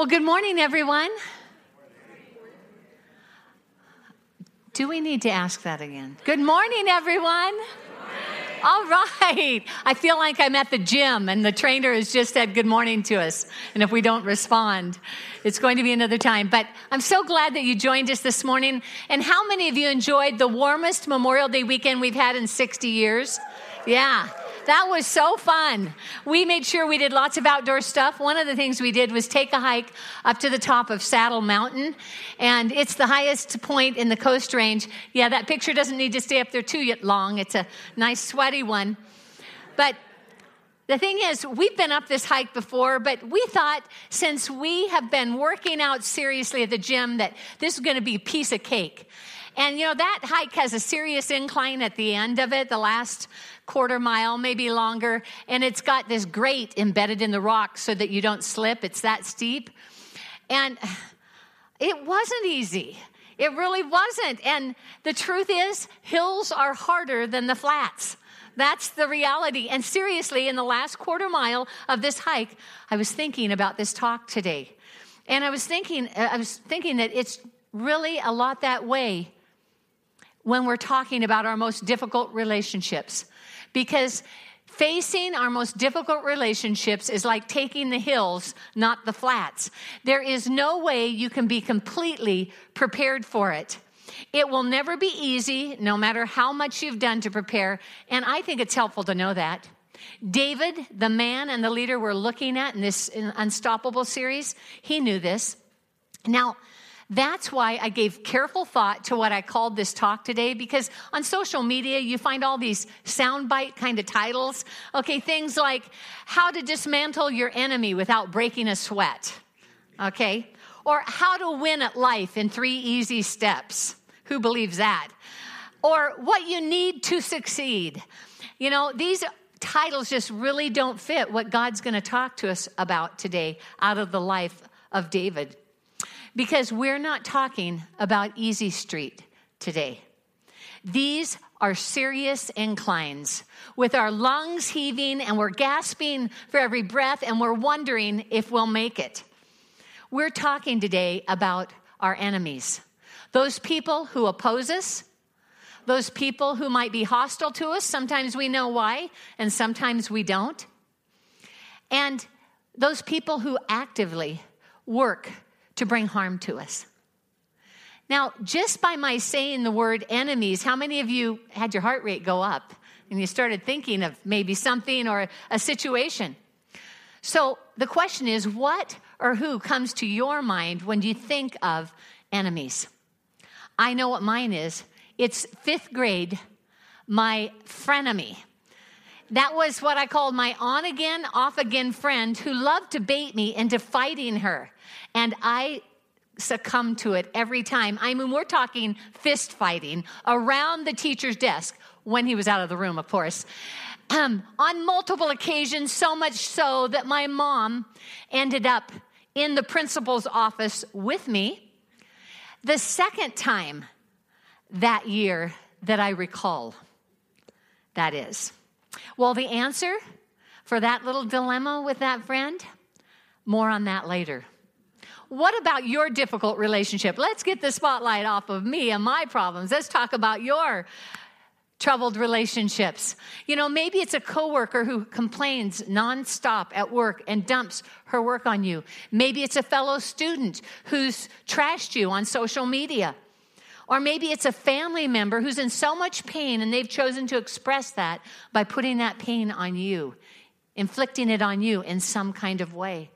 Well, good morning, everyone. Do we need to ask that again? Good morning, everyone. All right. I feel like I'm at the gym and the trainer has just said good morning to us. And if we don't respond, it's going to be another time. But I'm so glad that you joined us this morning. And how many of you enjoyed the warmest Memorial Day weekend we've had in 60 years? Yeah. That was so fun. We made sure we did lots of outdoor stuff. One of the things we did was take a hike up to the top of Saddle Mountain, and it's the highest point in the Coast Range. Yeah, that picture doesn't need to stay up there too long. It's a nice, sweaty one. But the thing is, we've been up this hike before, but we thought since we have been working out seriously at the gym that this is going to be a piece of cake. And you know, that hike has a serious incline at the end of it, the last quarter mile, maybe longer, and it's got this grate embedded in the rock so that you don't slip. It's that steep. And it wasn't easy. It really wasn't. And the truth is, hills are harder than the flats. That's the reality. And seriously, in the last quarter mile of this hike, I was thinking about this talk today. And I was thinking, I was thinking that it's really a lot that way when we're talking about our most difficult relationships. Because facing our most difficult relationships is like taking the hills, not the flats. There is no way you can be completely prepared for it. It will never be easy, no matter how much you've done to prepare. And I think it's helpful to know that. David, the man and the leader we're looking at in this Unstoppable series, he knew this. Now, that's why I gave careful thought to what I called this talk today because on social media, you find all these soundbite kind of titles. Okay, things like how to dismantle your enemy without breaking a sweat. Okay, or how to win at life in three easy steps. Who believes that? Or what you need to succeed. You know, these titles just really don't fit what God's going to talk to us about today out of the life of David because we're not talking about easy street today. These are serious inclines with our lungs heaving and we're gasping for every breath and we're wondering if we'll make it. We're talking today about our enemies, those people who oppose us, those people who might be hostile to us. Sometimes we know why, and sometimes we don't. And those people who actively work to bring harm to us. Now, just by my saying the word enemies, how many of you had your heart rate go up and you started thinking of maybe something or a situation? So the question is what or who comes to your mind when you think of enemies? I know what mine is. It's fifth grade, my frenemy. That was what I called my on again, off again friend who loved to bait me into fighting her. And I succumbed to it every time. I mean, we're talking fist fighting around the teacher's desk when he was out of the room, of course. Um, on multiple occasions, so much so that my mom ended up in the principal's office with me. The second time that year that I recall, that is. Well, the answer for that little dilemma with that friend, more on that later. What about your difficult relationship? Let's get the spotlight off of me and my problems. Let's talk about your troubled relationships. You know, maybe it's a coworker who complains nonstop at work and dumps her work on you. Maybe it's a fellow student who's trashed you on social media. Or maybe it's a family member who's in so much pain and they've chosen to express that by putting that pain on you, inflicting it on you in some kind of way.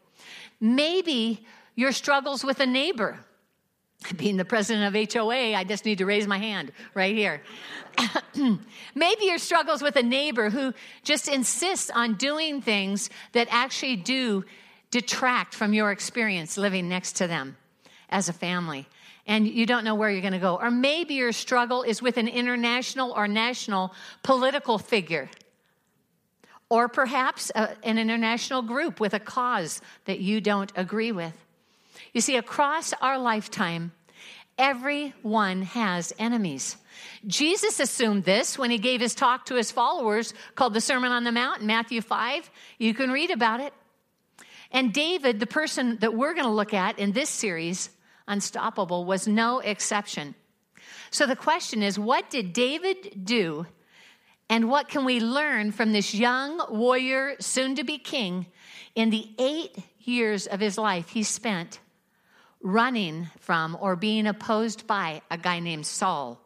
Maybe your struggles with a neighbor. Being the president of HOA, I just need to raise my hand right here. Maybe your struggles with a neighbor who just insists on doing things that actually do detract from your experience living next to them as a family and you don't know where you're going to go. Or maybe your struggle is with an international or national political figure. Or perhaps a, an international group with a cause that you don't agree with. You see, across our lifetime, everyone has enemies. Jesus assumed this when he gave his talk to his followers called the Sermon on the Mount in Matthew 5. You can read about it. And David, the person that we're going to look at in this series, Unstoppable, was no exception. So the question is what did David do? And what can we learn from this young warrior, soon to be king, in the eight years of his life he spent running from or being opposed by a guy named Saul?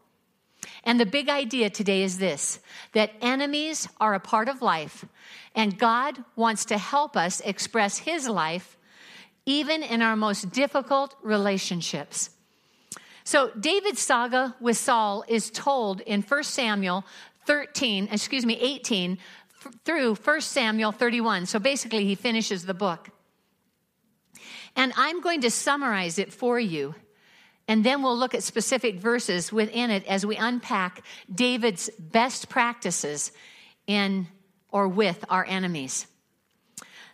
And the big idea today is this that enemies are a part of life, and God wants to help us express His life even in our most difficult relationships. So, David's saga with Saul is told in 1 Samuel 13, excuse me, 18 through 1 Samuel 31. So, basically, he finishes the book. And I'm going to summarize it for you and then we'll look at specific verses within it as we unpack David's best practices in or with our enemies.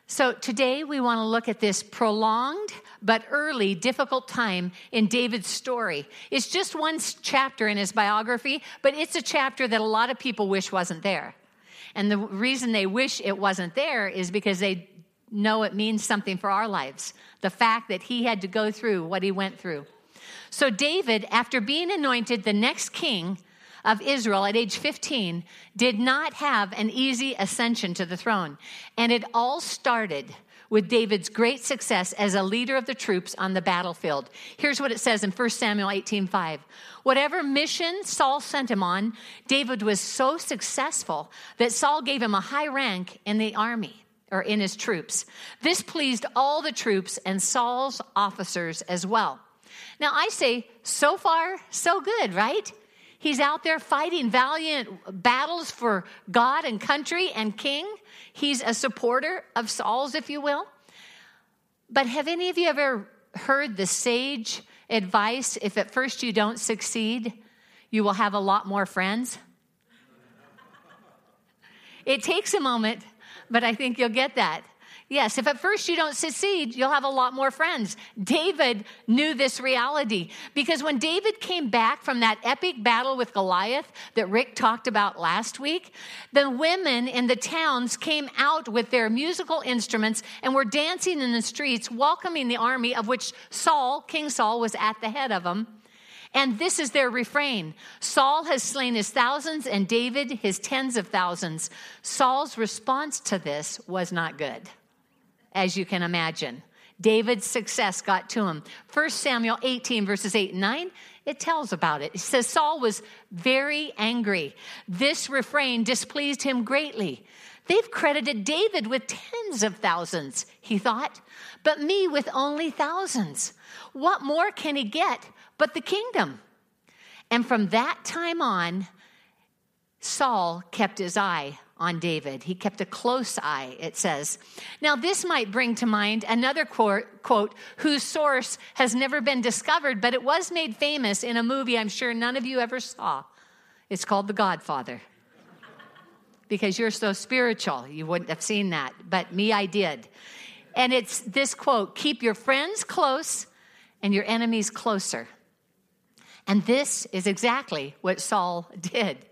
So today we want to look at this prolonged but early difficult time in David's story. It's just one chapter in his biography, but it's a chapter that a lot of people wish wasn't there. And the reason they wish it wasn't there is because they know it means something for our lives. The fact that he had to go through what he went through. So, David, after being anointed the next king of Israel at age 15, did not have an easy ascension to the throne. And it all started with David's great success as a leader of the troops on the battlefield. Here's what it says in 1 Samuel 18:5. Whatever mission Saul sent him on, David was so successful that Saul gave him a high rank in the army or in his troops. This pleased all the troops and Saul's officers as well. Now, I say, so far, so good, right? He's out there fighting valiant battles for God and country and king. He's a supporter of Saul's, if you will. But have any of you ever heard the sage advice if at first you don't succeed, you will have a lot more friends? It takes a moment, but I think you'll get that. Yes, if at first you don't succeed, you'll have a lot more friends. David knew this reality because when David came back from that epic battle with Goliath that Rick talked about last week, the women in the towns came out with their musical instruments and were dancing in the streets, welcoming the army of which Saul, King Saul, was at the head of them. And this is their refrain Saul has slain his thousands and David his tens of thousands. Saul's response to this was not good as you can imagine. David's success got to him. 1 Samuel 18, verses 8 and 9, it tells about it. It says Saul was very angry. This refrain displeased him greatly. They've credited David with tens of thousands, he thought, but me with only thousands. What more can he get but the kingdom? And from that time on, Saul kept his eye on David. He kept a close eye, it says. Now, this might bring to mind another quote, quote, whose source has never been discovered, but it was made famous in a movie I'm sure none of you ever saw. It's called The Godfather. Because you're so spiritual, you wouldn't have seen that, but me, I did. And it's this quote keep your friends close and your enemies closer. And this is exactly what Saul did.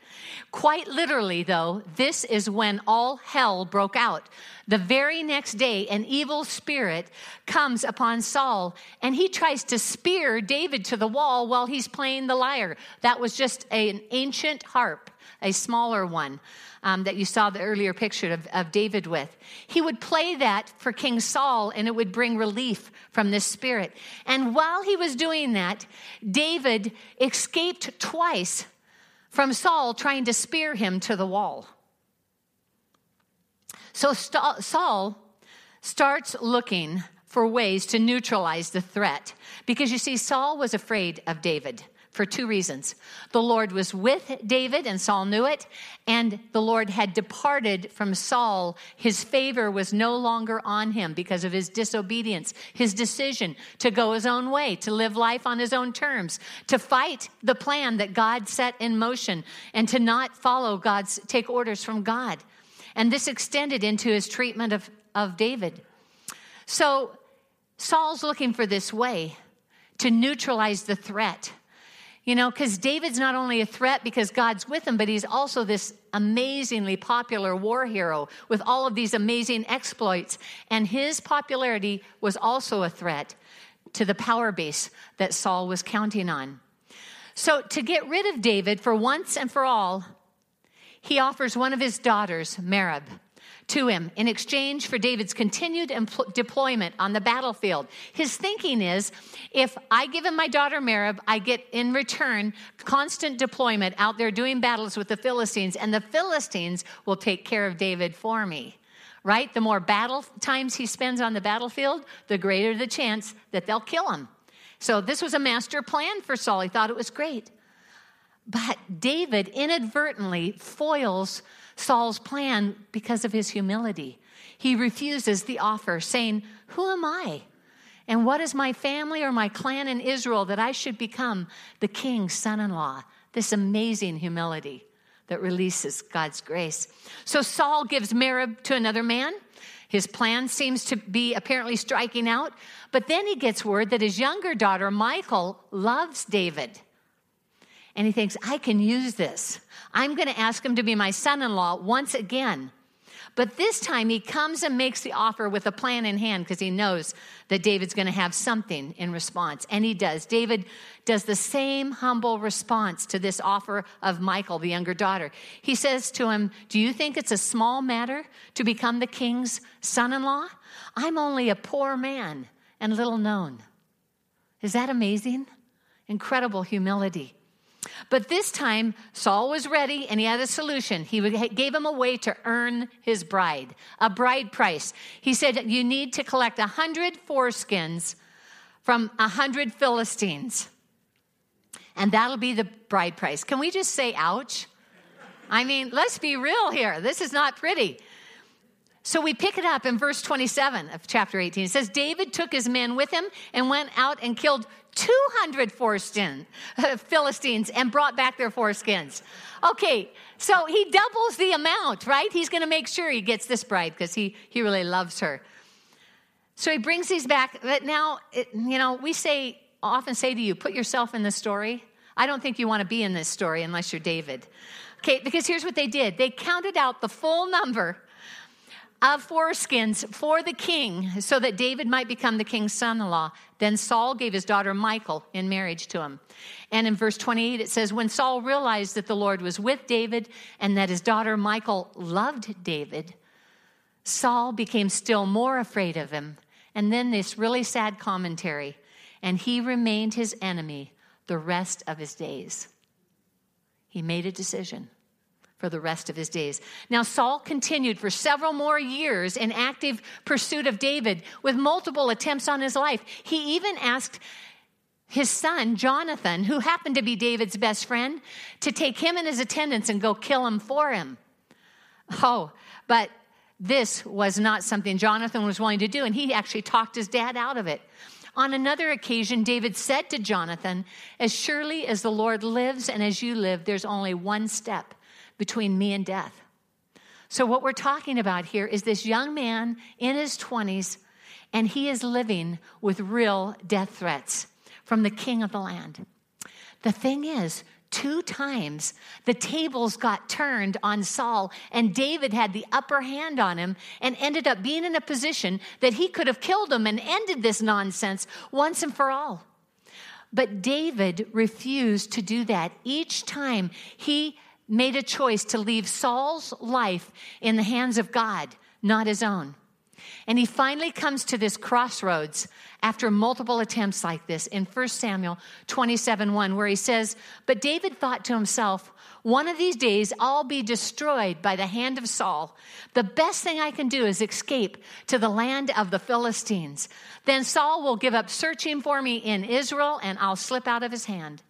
Quite literally, though, this is when all hell broke out. The very next day, an evil spirit comes upon Saul and he tries to spear David to the wall while he's playing the lyre. That was just an ancient harp, a smaller one. Um, that you saw the earlier picture of, of David with. He would play that for King Saul and it would bring relief from this spirit. And while he was doing that, David escaped twice from Saul trying to spear him to the wall. So Saul starts looking for ways to neutralize the threat because you see, Saul was afraid of David for two reasons. The Lord was with David, and Saul knew it, and the Lord had departed from Saul. His favor was no longer on him because of his disobedience, his decision to go his own way, to live life on his own terms, to fight the plan that God set in motion, and to not follow God's, take orders from God. And this extended into his treatment of, of David. So Saul's looking for this way to neutralize the threat You know, because David's not only a threat because God's with him, but he's also this amazingly popular war hero with all of these amazing exploits. And his popularity was also a threat to the power base that Saul was counting on. So, to get rid of David for once and for all, he offers one of his daughters, Merab to him in exchange for David's continued empl- deployment on the battlefield. His thinking is if I give him my daughter Merab, I get in return constant deployment out there doing battles with the Philistines, and the Philistines will take care of David for me. Right? The more battle times he spends on the battlefield, the greater the chance that they'll kill him. So this was a master plan for Saul. He thought it was great. But David inadvertently foils Saul's plan because of his humility. He refuses the offer, saying, Who am I? And what is my family or my clan in Israel that I should become the king's son in law? This amazing humility that releases God's grace. So Saul gives Merab to another man. His plan seems to be apparently striking out, but then he gets word that his younger daughter, Michal, loves David. And he thinks, I can use this. I'm going to ask him to be my son in law once again. But this time he comes and makes the offer with a plan in hand because he knows that David's going to have something in response. And he does. David does the same humble response to this offer of Michal, the younger daughter. He says to him, Do you think it's a small matter to become the king's son in law? I'm only a poor man and little known. Is that amazing? Incredible humility. But this time, Saul was ready and he had a solution. He gave him a way to earn his bride, a bride price. He said, You need to collect a hundred foreskins from a hundred Philistines, and that'll be the bride price. Can we just say, ouch? I mean, let's be real here. This is not pretty. So we pick it up in verse 27 of chapter 18. It says, David took his men with him and went out and killed 200 foreskin, uh, Philistines and brought back their foreskins. Okay, so he doubles the amount, right? He's going to make sure he gets this bride because he, he really loves her. So he brings these back. But now, it, you know, we say, often say to you, put yourself in the story. I don't think you want to be in this story unless you're David. Okay, because here's what they did they counted out the full number of foreskins for the king so that David might become the king's son in law. Then Saul gave his daughter Michal in marriage to him. And in verse 28, it says, When Saul realized that the Lord was with David and that his daughter Michal loved David, Saul became still more afraid of him. And then this really sad commentary, and he remained his enemy the rest of his days. He made a decision for the rest of his days. Now, Saul continued for several more years in active pursuit of David with multiple attempts on his life. He even asked his son, Jonathan, who happened to be David's best friend, to take him and his attendants and go kill him for him. Oh, but this was not something Jonathan was willing to do, and he actually talked his dad out of it. On another occasion, David said to Jonathan, As surely as the Lord lives and as you live, there's only one step between me and death. So, what we're talking about here is this young man in his 20s, and he is living with real death threats from the king of the land. The thing is, two times the tables got turned on Saul, and David had the upper hand on him and ended up being in a position that he could have killed him and ended this nonsense once and for all. But David refused to do that. Each time he made a choice to leave Saul's life in the hands of God, not his own. And he finally comes to this crossroads after multiple attempts like this in 1 Samuel 27 1, where he says, But David thought to himself, One of these days I'll be destroyed by the hand of Saul. The best thing I can do is escape to the land of the Philistines. Then Saul will give up searching for me in Israel, and I'll slip out of his hand.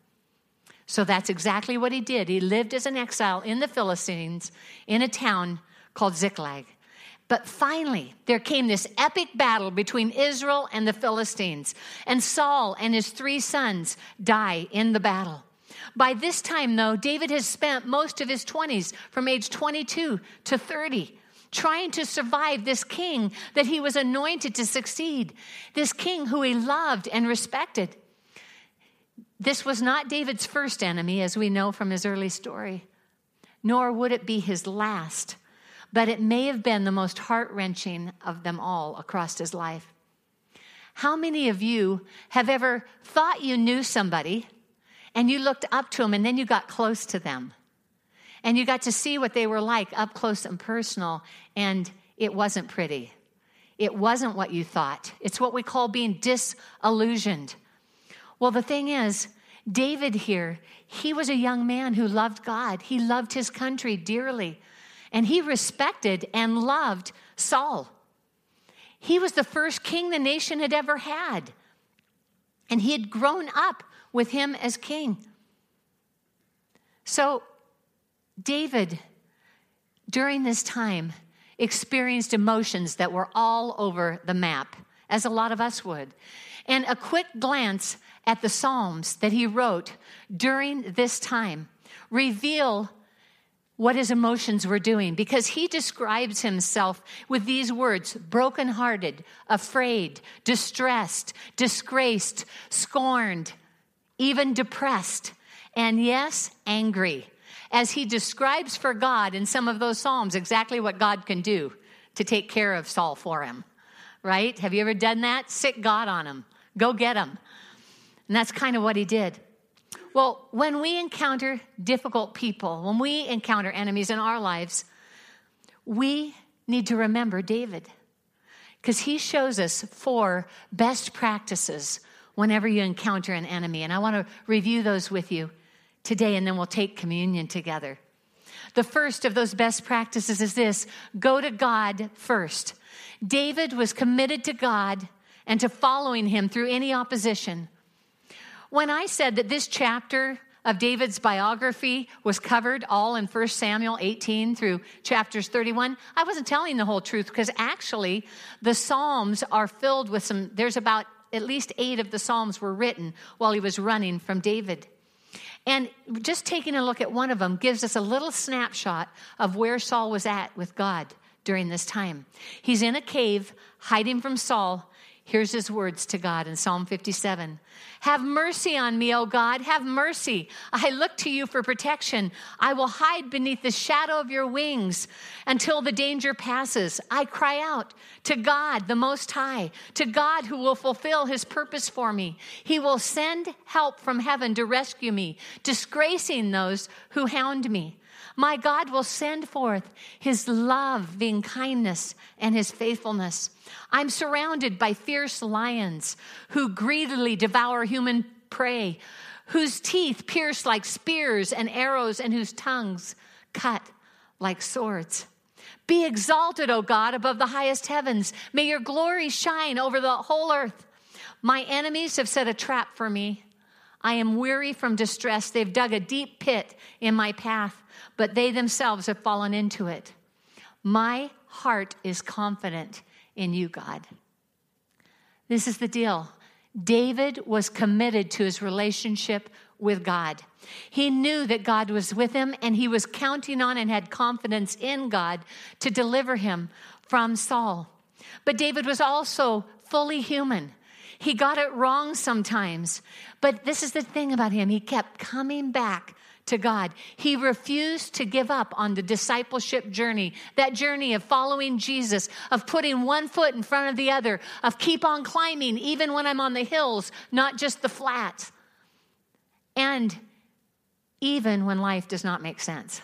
So that's exactly what he did. He lived as an exile in the Philistines in a town called Ziklag. But finally, there came this epic battle between Israel and the Philistines, and Saul and his three sons die in the battle. By this time, though, David has spent most of his 20s, from age 22 to 30, trying to survive this king that he was anointed to succeed, this king who he loved and respected. This was not David's first enemy, as we know from his early story, nor would it be his last, but it may have been the most heart wrenching of them all across his life. How many of you have ever thought you knew somebody and you looked up to them and then you got close to them? And you got to see what they were like up close and personal, and it wasn't pretty. It wasn't what you thought. It's what we call being disillusioned. Well, the thing is, David here, he was a young man who loved God. He loved his country dearly, and he respected and loved Saul. He was the first king the nation had ever had, and he had grown up with him as king. So, David, during this time, experienced emotions that were all over the map, as a lot of us would. And a quick glance at the Psalms that he wrote during this time reveal what his emotions were doing because he describes himself with these words brokenhearted, afraid, distressed, disgraced, scorned, even depressed, and yes, angry. As he describes for God in some of those Psalms exactly what God can do to take care of Saul for him, right? Have you ever done that? Sit God on him. Go get him. And that's kind of what he did. Well, when we encounter difficult people, when we encounter enemies in our lives, we need to remember David because he shows us four best practices whenever you encounter an enemy. And I want to review those with you today, and then we'll take communion together. The first of those best practices is this go to God first. David was committed to God and to following him through any opposition. When I said that this chapter of David's biography was covered all in 1 Samuel 18 through chapters 31, I wasn't telling the whole truth because actually the Psalms are filled with some, there's about at least eight of the Psalms were written while he was running from David. And just taking a look at one of them gives us a little snapshot of where Saul was at with God during this time. He's in a cave hiding from Saul Here's his words to God in Psalm 57 Have mercy on me, O God, have mercy. I look to you for protection. I will hide beneath the shadow of your wings until the danger passes. I cry out to God, the Most High, to God who will fulfill his purpose for me. He will send help from heaven to rescue me, disgracing those who hound me. My God will send forth his loving kindness and his faithfulness. I'm surrounded by fierce lions who greedily devour human prey, whose teeth pierce like spears and arrows, and whose tongues cut like swords. Be exalted, O God, above the highest heavens. May your glory shine over the whole earth. My enemies have set a trap for me. I am weary from distress. They've dug a deep pit in my path but they themselves have fallen into it. My heart is confident in you, God. This is the deal. David was committed to his relationship with God. He knew that God was with him and he was counting on and had confidence in God to deliver him from Saul. But David was also fully human. He got it wrong sometimes. But this is the thing about him. He kept coming back to God. He refused to give up on the discipleship journey, that journey of following Jesus, of putting one foot in front of the other, of keep on climbing even when I'm on the hills, not just the flats. And even when life does not make sense,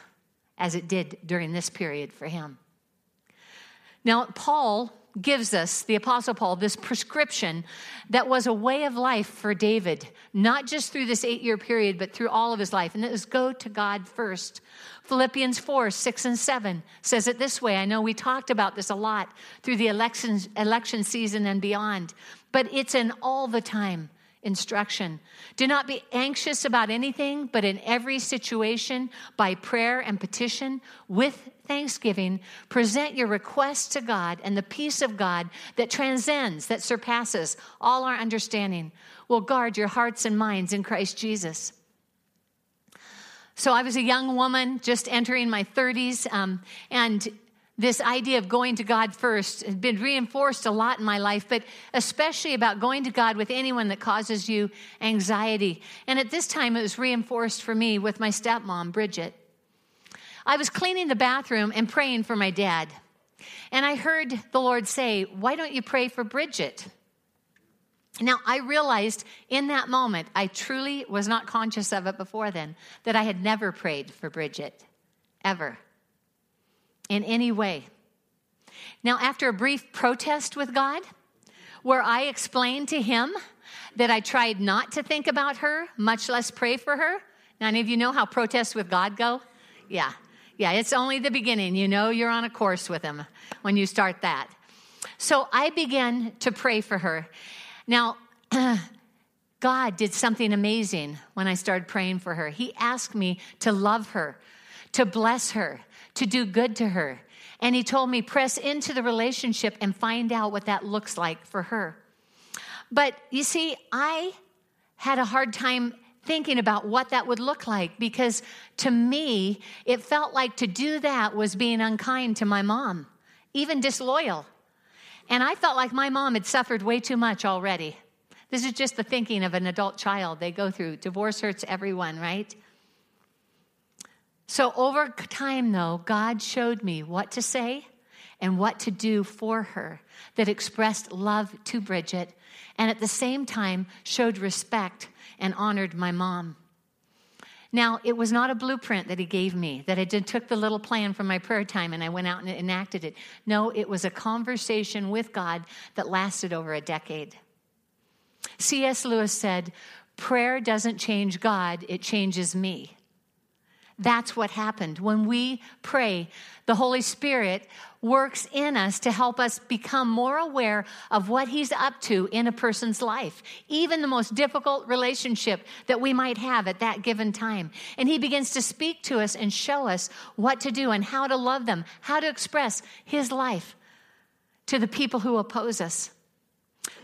as it did during this period for him. Now, Paul gives us, the Apostle Paul, this prescription that was a way of life for David, not just through this eight year period, but through all of his life. And it was go to God first. Philippians 4, 6, and 7 says it this way. I know we talked about this a lot through the election, election season and beyond, but it's an all the time instruction. Do not be anxious about anything, but in every situation, by prayer and petition, with thanksgiving, present your requests to God, and the peace of God that transcends, that surpasses all our understanding, will guard your hearts and minds in Christ Jesus. So I was a young woman, just entering my 30s, um, and this idea of going to God first has been reinforced a lot in my life, but especially about going to God with anyone that causes you anxiety. And at this time, it was reinforced for me with my stepmom, Bridget. I was cleaning the bathroom and praying for my dad. And I heard the Lord say, Why don't you pray for Bridget? Now, I realized in that moment, I truly was not conscious of it before then, that I had never prayed for Bridget, ever in any way. Now, after a brief protest with God, where I explained to him that I tried not to think about her, much less pray for her. Now, any of you know how protests with God go? Yeah. Yeah, it's only the beginning. You know you're on a course with him when you start that. So I began to pray for her. Now, God did something amazing when I started praying for her. He asked me to love her, to bless her, to do good to her. And he told me, press into the relationship and find out what that looks like for her. But you see, I had a hard time thinking about what that would look like because to me, it felt like to do that was being unkind to my mom, even disloyal. And I felt like my mom had suffered way too much already. This is just the thinking of an adult child they go through. Divorce hurts everyone, right? So, over time, though, God showed me what to say and what to do for her that expressed love to Bridget and at the same time showed respect and honored my mom. Now, it was not a blueprint that he gave me, that I did, took the little plan from my prayer time and I went out and enacted it. No, it was a conversation with God that lasted over a decade. C.S. Lewis said, Prayer doesn't change God, it changes me. That's what happened. When we pray, the Holy Spirit works in us to help us become more aware of what He's up to in a person's life, even the most difficult relationship that we might have at that given time. And He begins to speak to us and show us what to do and how to love them, how to express His life to the people who oppose us.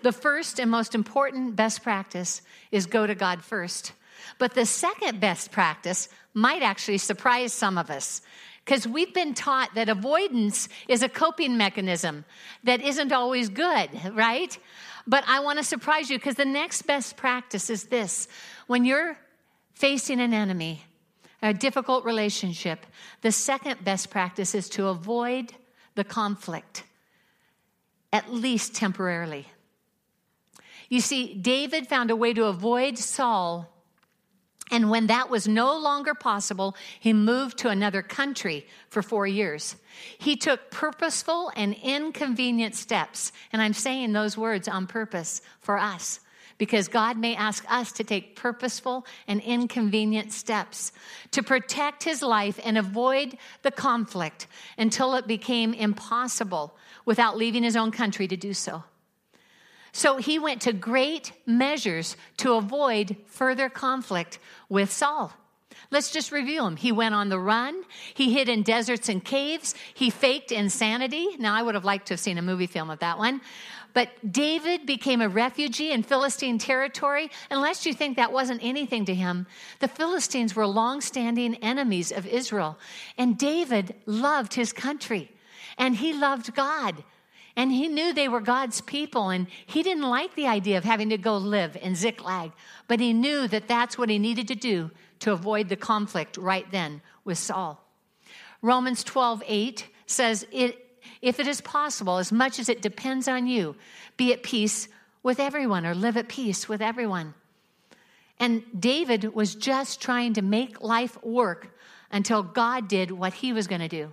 The first and most important best practice is go to God first. But the second best practice might actually surprise some of us because we've been taught that avoidance is a coping mechanism that isn't always good, right? But I want to surprise you because the next best practice is this when you're facing an enemy, a difficult relationship, the second best practice is to avoid the conflict, at least temporarily. You see, David found a way to avoid Saul and when that was no longer possible, he moved to another country for four years. He took purposeful and inconvenient steps. And I'm saying those words on purpose for us because God may ask us to take purposeful and inconvenient steps to protect his life and avoid the conflict until it became impossible without leaving his own country to do so. So he went to great measures to avoid further conflict with Saul. Let's just review him. He went on the run. He hid in deserts and caves. He faked insanity. Now, I would have liked to have seen a movie film of that one. But David became a refugee in Philistine territory. Unless you think that wasn't anything to him, the Philistines were long-standing enemies of Israel. And David loved his country and he loved God. And he knew they were God's people, and he didn't like the idea of having to go live in Ziklag, but he knew that that's what he needed to do to avoid the conflict right then with Saul. Romans 12, 8 says, If it is possible, as much as it depends on you, be at peace with everyone or live at peace with everyone. And David was just trying to make life work until God did what he was going to do.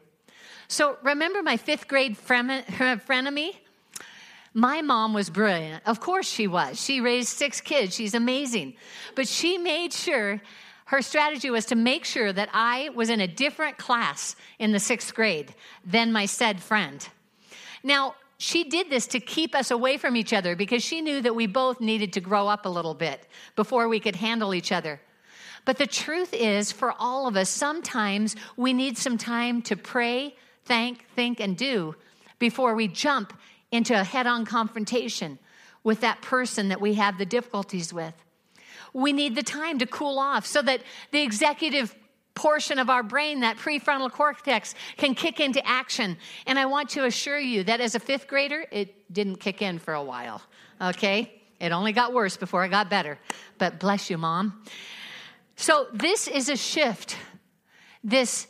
So remember my fifth grade frenemy? My mom was brilliant. Of course she was. She raised six kids. She's amazing. But she made sure her strategy was to make sure that I was in a different class in the sixth grade than my said friend. Now, she did this to keep us away from each other because she knew that we both needed to grow up a little bit before we could handle each other. But the truth is, for all of us, sometimes we need some time to pray, thank, think, and do before we jump into a head on confrontation with that person that we have the difficulties with. We need the time to cool off so that the executive portion of our brain, that prefrontal cortex, can kick into action. And I want to assure you that as a fifth grader, it didn't kick in for a while, okay? It only got worse before it got better. But bless you, mom. So, this is a shift. This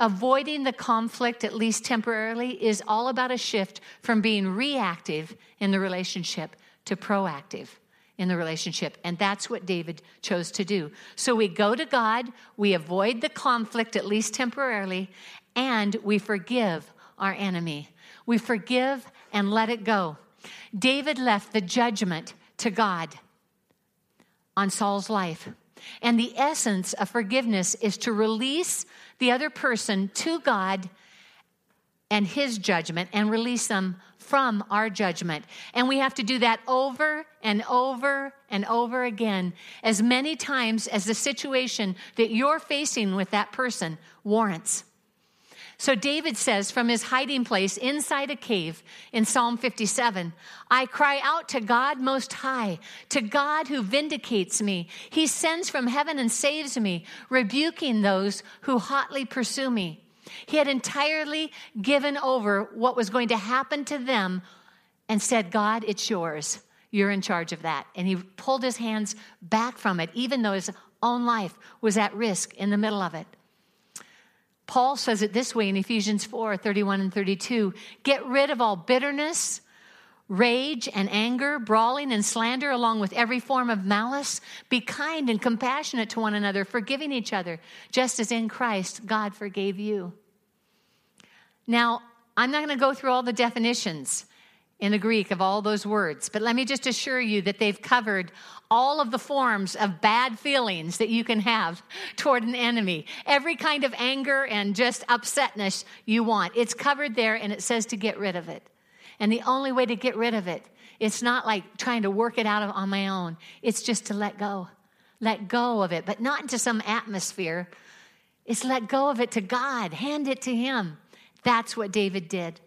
avoiding the conflict, at least temporarily, is all about a shift from being reactive in the relationship to proactive in the relationship. And that's what David chose to do. So we go to God, we avoid the conflict, at least temporarily, and we forgive our enemy. We forgive and let it go. David left the judgment to God on Saul's life. And the essence of forgiveness is to release the other person to God and his judgment and release them from our judgment. And we have to do that over and over and over again, as many times as the situation that you're facing with that person warrants. So David says from his hiding place inside a cave in Psalm 57, I cry out to God most high, to God who vindicates me. He sends from heaven and saves me, rebuking those who hotly pursue me. He had entirely given over what was going to happen to them and said, God, it's yours. You're in charge of that. And he pulled his hands back from it, even though his own life was at risk in the middle of it. Paul says it this way in Ephesians 4 31 and 32 Get rid of all bitterness, rage, and anger, brawling and slander, along with every form of malice. Be kind and compassionate to one another, forgiving each other, just as in Christ God forgave you. Now, I'm not going to go through all the definitions in the Greek of all those words, but let me just assure you that they've covered all of the forms of bad feelings that you can have toward an enemy. Every kind of anger and just upsetness you want. It's covered there and it says to get rid of it. And the only way to get rid of it, it's not like trying to work it out on my own. It's just to let go. Let go of it, but not into some atmosphere. It's let go of it to God, hand it to Him. That's what David did.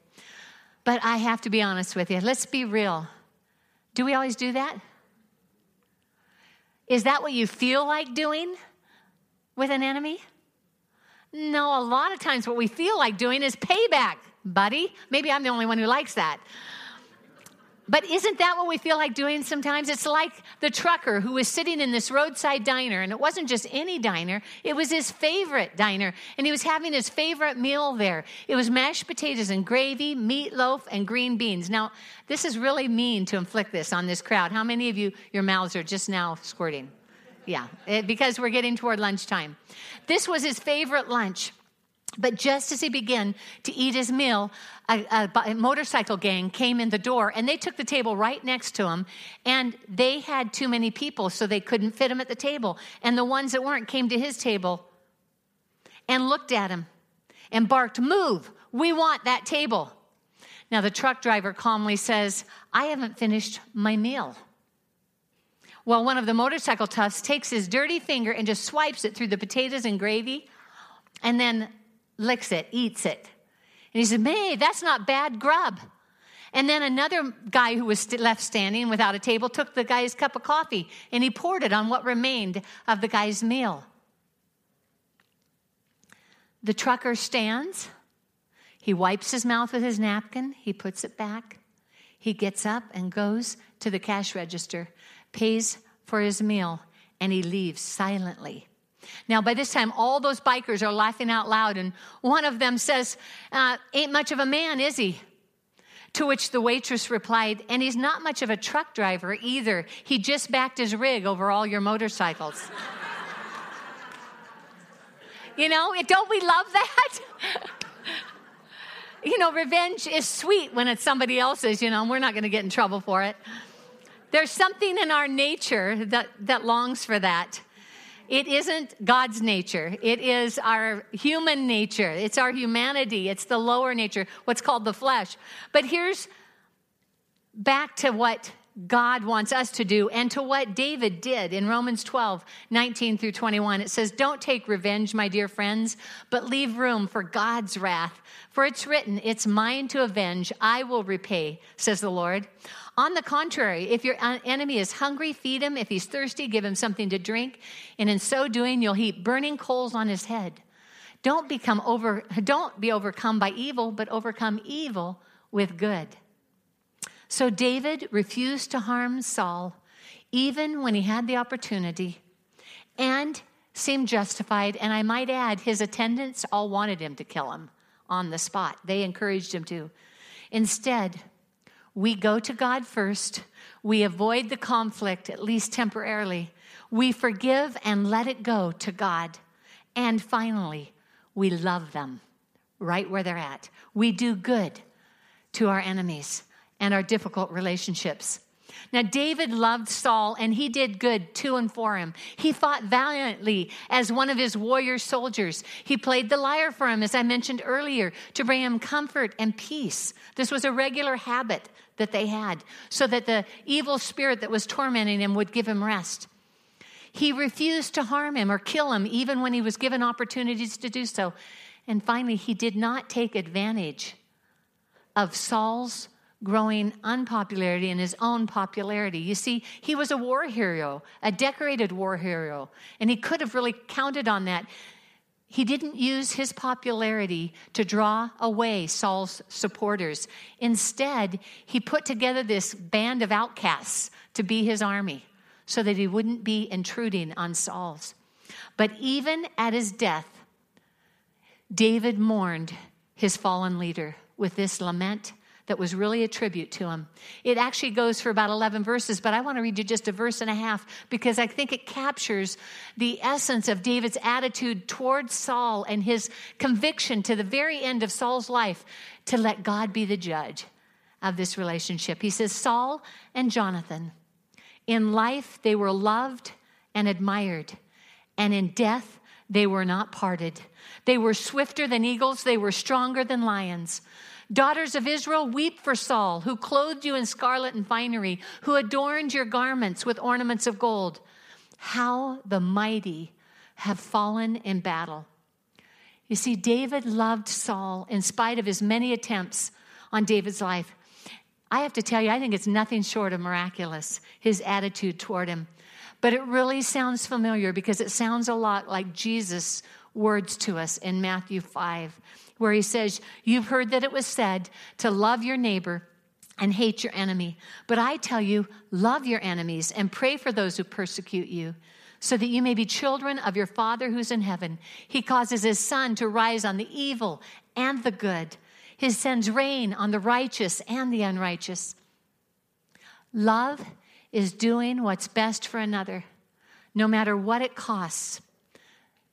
But I have to be honest with you. Let's be real. Do we always do that? Is that what you feel like doing with an enemy? No, a lot of times what we feel like doing is payback, buddy. Maybe I'm the only one who likes that. But isn't that what we feel like doing sometimes? It's like the trucker who was sitting in this roadside diner, and it wasn't just any diner, it was his favorite diner. And he was having his favorite meal there. It was mashed potatoes and gravy, meatloaf, and green beans. Now, this is really mean to inflict this on this crowd. How many of you, your mouths are just now squirting? Yeah, because we're getting toward lunchtime. This was his favorite lunch. But just as he began to eat his meal, a, a, a, motorcycle gang came in the door and they took the table right next to him. And they had too many people, so they couldn't fit him at the table. And the ones that weren't came to his table and looked at him and barked, Move, we want that table. Now, the truck driver calmly says, I haven't finished my meal. Well, one of the motorcycle toughs takes his dirty finger and just swipes it through the potatoes and gravy and then licks it, eats it. And he said, May, that's not bad grub. And then another guy who was left standing without a table took the guy's cup of coffee and he poured it on what remained of the guy's meal. The trucker stands. He wipes his mouth with his napkin. He puts it back. He gets up and goes to the cash register, pays for his meal, and he leaves silently. Now, by this time, all those bikers are laughing out loud, and one of them says, uh, Ain't much of a man, is he? To which the waitress replied, And he's not much of a truck driver either. He just backed his rig over all your motorcycles. you know, don't we love that? you know, revenge is sweet when it's somebody else's, you know, and we're not going to get in trouble for it. There's something in our nature that, that longs for that. It isn't God's nature. It is our human nature. It's our humanity. It's the lower nature, what's called the flesh. But here's back to what God wants us to do and to what David did in Romans 12, 19 through 21. It says, Don't take revenge, my dear friends, but leave room for God's wrath. For it's written, It's mine to avenge, I will repay, says the Lord. On the contrary, if your enemy is hungry, feed him. If he's thirsty, give him something to drink. And in so doing, you'll heap burning coals on his head. Don't become over, don't be overcome by evil, but overcome evil with good. So David refused to harm Saul, even when he had the opportunity, and seemed justified. And I might add, his attendants all wanted him to kill him on the spot. They encouraged him to. Instead, we go to God first. We avoid the conflict, at least temporarily. We forgive and let it go to God. And finally, we love them right where they're at. We do good to our enemies and our difficult relationships. Now, David loved Saul and he did good to and for him. He fought valiantly as one of his warrior soldiers. He played the lyre for him, as I mentioned earlier, to bring him comfort and peace. This was a regular habit that they had so that the evil spirit that was tormenting him would give him rest. He refused to harm him or kill him, even when he was given opportunities to do so. And finally, he did not take advantage of Saul's growing unpopularity and his own popularity. You see, he was a war hero, a decorated war hero, and he could have really counted on that. He didn't use his popularity to draw away Saul's supporters. Instead, he put together this band of outcasts to be his army so that he wouldn't be intruding on Saul's. But even at his death, David mourned his fallen leader with this lament that was really a tribute to him. It actually goes for about 11 verses, but I want to read you just a verse and a half because I think it captures the essence of David's attitude towards Saul and his conviction to the very end of Saul's life to let God be the judge of this relationship. He says, Saul and Jonathan, in life they were loved and admired, and in death they were not parted. They were swifter than eagles, they were stronger than lions. Daughters of Israel, weep for Saul, who clothed you in scarlet and finery, who adorned your garments with ornaments of gold. How the mighty have fallen in battle. You see, David loved Saul in spite of his many attempts on David's life. I have to tell you, I think it's nothing short of miraculous, his attitude toward him. But it really sounds familiar because it sounds a lot like Jesus' words to us in Matthew 5 where he says, You've heard that it was said to love your neighbor and hate your enemy. But I tell you, love your enemies and pray for those who persecute you, so that you may be children of your Father who's in heaven. He causes his sun to rise on the evil and the good, he sends rain on the righteous and the unrighteous. Love is doing what's best for another, no matter what it costs.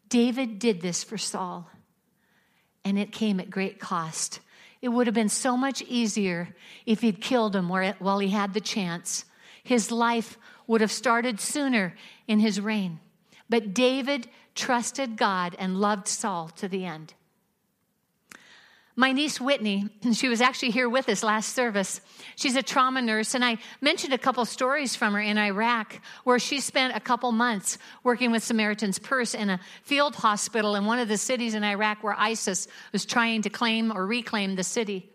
David did this for Saul and it came at great cost. It would have been so much easier if he'd killed him while he had the chance. His life would have started sooner in his reign. But David trusted God and loved Saul to the end. My niece Whitney, she was actually here with us last service. She's a trauma nurse, and I mentioned a couple stories from her in Iraq where she spent a couple months working with Samaritan's Purse in a field hospital in one of the cities in Iraq where ISIS was trying to claim or reclaim the city.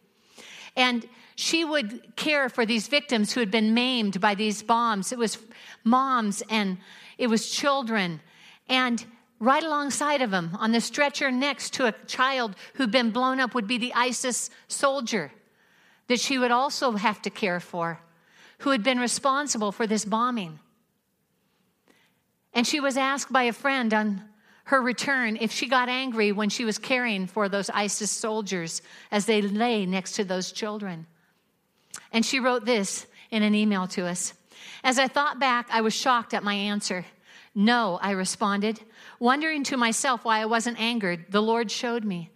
And she would care for these victims who had been maimed by these bombs. It was moms and it was children. And Right alongside of him, on the stretcher next to a child who'd been blown up, would be the ISIS soldier that she would also have to care for, who had been responsible for this bombing. And she was asked by a friend on her return if she got angry when she was caring for those ISIS soldiers as they lay next to those children. And she wrote this in an email to us. As I thought back, I was shocked at my answer. No, I responded. Wondering to myself why I wasn't angered, the Lord showed me.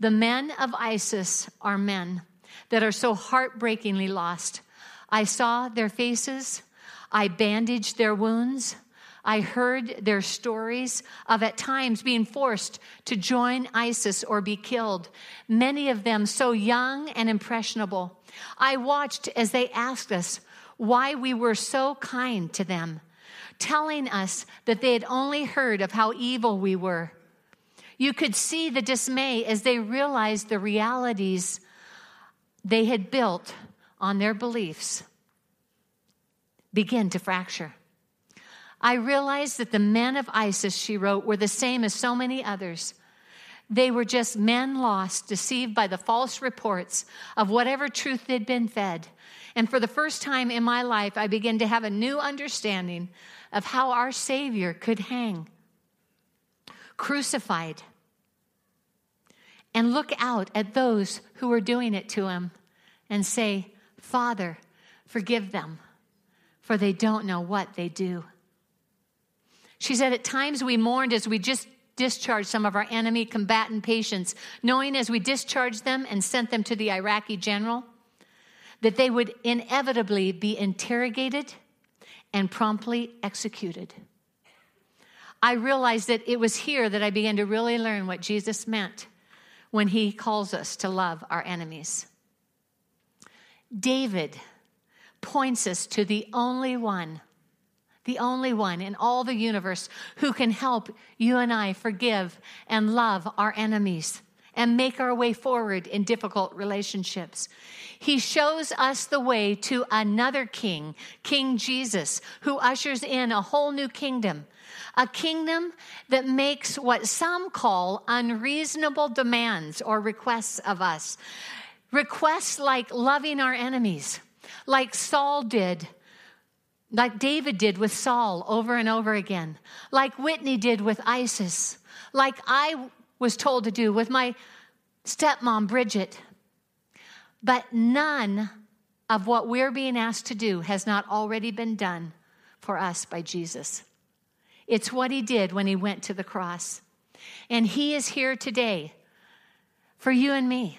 The men of ISIS are men that are so heartbreakingly lost. I saw their faces. I bandaged their wounds. I heard their stories of at times being forced to join ISIS or be killed, many of them so young and impressionable. I watched as they asked us, why we were so kind to them, telling us that they had only heard of how evil we were. You could see the dismay as they realized the realities they had built on their beliefs begin to fracture. I realized that the men of ISIS, she wrote, were the same as so many others. They were just men lost, deceived by the false reports of whatever truth they'd been fed. And for the first time in my life, I began to have a new understanding of how our Savior could hang, crucified, and look out at those who were doing it to him and say, Father, forgive them, for they don't know what they do. She said, At times we mourned as we just discharged some of our enemy combatant patients, knowing as we discharged them and sent them to the Iraqi general that they would inevitably be interrogated and promptly executed. I realized that it was here that I began to really learn what Jesus meant when he calls us to love our enemies. David points us to the only one, the only one in all the universe who can help you and I forgive and love our enemies and make our way forward in difficult relationships. He shows us the way to another king, King Jesus, who ushers in a whole new kingdom. A kingdom that makes what some call unreasonable demands or requests of us. Requests like loving our enemies, like Saul did, like David did with Saul over and over again, like Whitney did with ISIS, like I was told to do with my stepmom, Bridget. But none of what we're being asked to do has not already been done for us by Jesus. It's what he did when he went to the cross. And he is here today for you and me.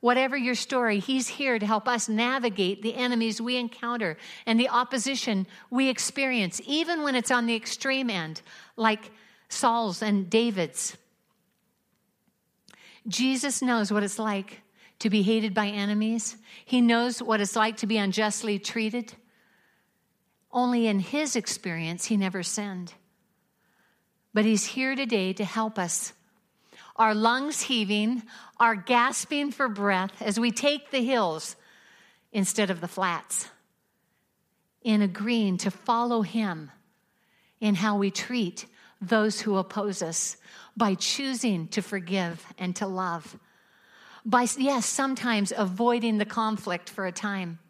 Whatever your story, he's here to help us navigate the enemies we encounter and the opposition we experience, even when it's on the extreme end, like Saul's and David's. Jesus knows what it's like to be hated by enemies, he knows what it's like to be unjustly treated. Only in his experience, he never sinned. But he's here today to help us our lungs heaving, our gasping for breath as we take the hills instead of the flats, in agreeing to follow Him in how we treat those who oppose us by choosing to forgive and to love. By, yes, sometimes avoiding the conflict for a time.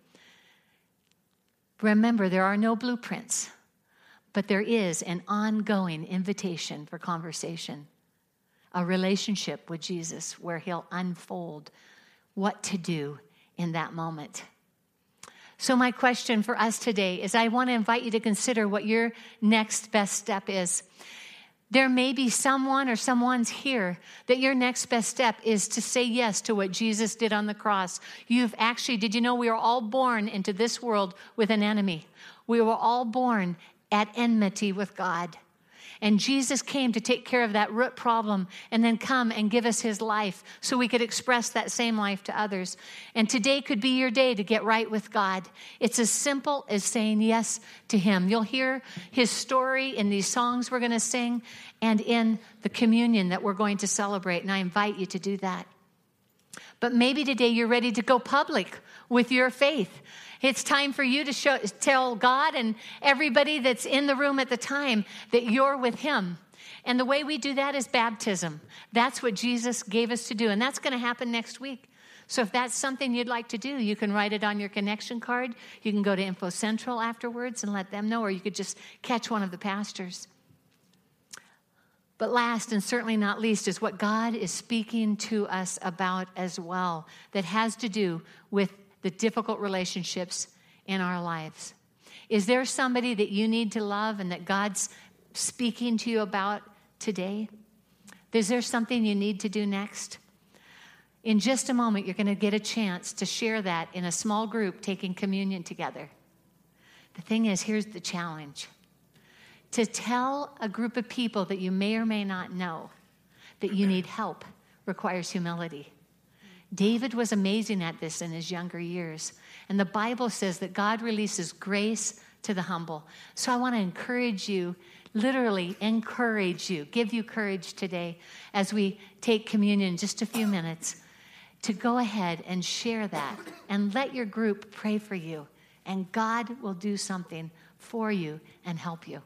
Remember, there are no blueprints, but there is an ongoing invitation for conversation a relationship with Jesus where He'll unfold what to do in that moment. So, my question for us today is I want to invite you to consider what your next best step is. There may be someone or someone's here that your next best step is to say yes to what Jesus did on the cross. You've actually, did you know we are all born into this world with an enemy? We were all born at enmity with God. And Jesus came to take care of that root problem and then come and give us his life so we could express that same life to others. And today could be your day to get right with God. It's as simple as saying yes to him. You'll hear his story in these songs we're going to sing and in the communion that we're going to celebrate. And I invite you to do that. But maybe today you're ready to go public with your faith. It's time for you to show, tell God and everybody that's in the room at the time that you're with Him. And the way we do that is baptism. That's what Jesus gave us to do. And that's going to happen next week. So if that's something you'd like to do, you can write it on your connection card. You can go to Info Central afterwards and let them know, or you could just catch one of the pastors. But last and certainly not least is what God is speaking to us about as well, that has to do with the difficult relationships in our lives. Is there somebody that you need to love and that God's speaking to you about today? Is there something you need to do next? In just a moment, you're going to get a chance to share that in a small group taking communion together. The thing is, here's the challenge to tell a group of people that you may or may not know that you need help requires humility. David was amazing at this in his younger years. And the Bible says that God releases grace to the humble. So I want to encourage you, literally encourage you, give you courage today as we take communion in just a few minutes to go ahead and share that and let your group pray for you. And God will do something for you and help you.